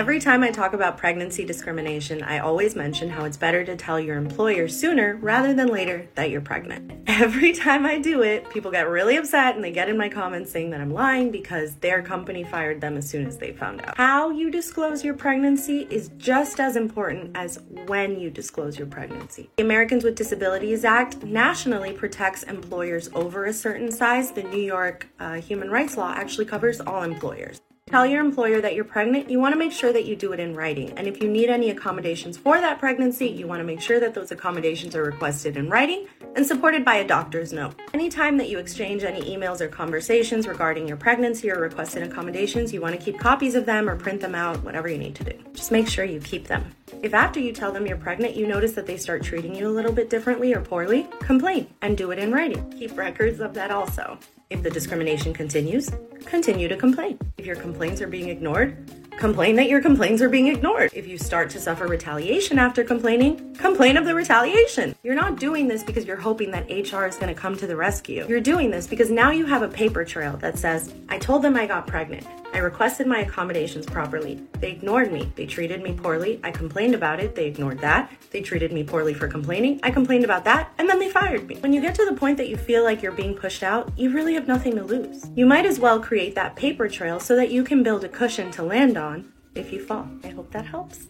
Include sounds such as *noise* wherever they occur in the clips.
Every time I talk about pregnancy discrimination, I always mention how it's better to tell your employer sooner rather than later that you're pregnant. *laughs* Every time I do it, people get really upset and they get in my comments saying that I'm lying because their company fired them as soon as they found out. How you disclose your pregnancy is just as important as when you disclose your pregnancy. The Americans with Disabilities Act nationally protects employers over a certain size. The New York uh, Human Rights Law actually covers all employers. Tell your employer that you're pregnant, you want to make sure that you do it in writing. And if you need any accommodations for that pregnancy, you want to make sure that those accommodations are requested in writing and supported by a doctor's note. Anytime that you exchange any emails or conversations regarding your pregnancy or requested accommodations, you want to keep copies of them or print them out, whatever you need to do. Just make sure you keep them. If after you tell them you're pregnant, you notice that they start treating you a little bit differently or poorly, complain and do it in writing. Keep records of that also. If the discrimination continues, continue to complain. If your complaints are being ignored, complain that your complaints are being ignored. If you start to suffer retaliation after complaining, complain of the retaliation. You're not doing this because you're hoping that HR is going to come to the rescue. You're doing this because now you have a paper trail that says, I told them I got pregnant. I requested my accommodations properly. They ignored me. They treated me poorly. I complained about it. They ignored that. They treated me poorly for complaining. I complained about that, and then they fired me. When you get to the point that you feel like you're being pushed out, you really have nothing to lose. You might as well create that paper trail so that you can build a cushion to land on if you fall. I hope that helps.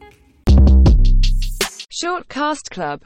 Short Cast Club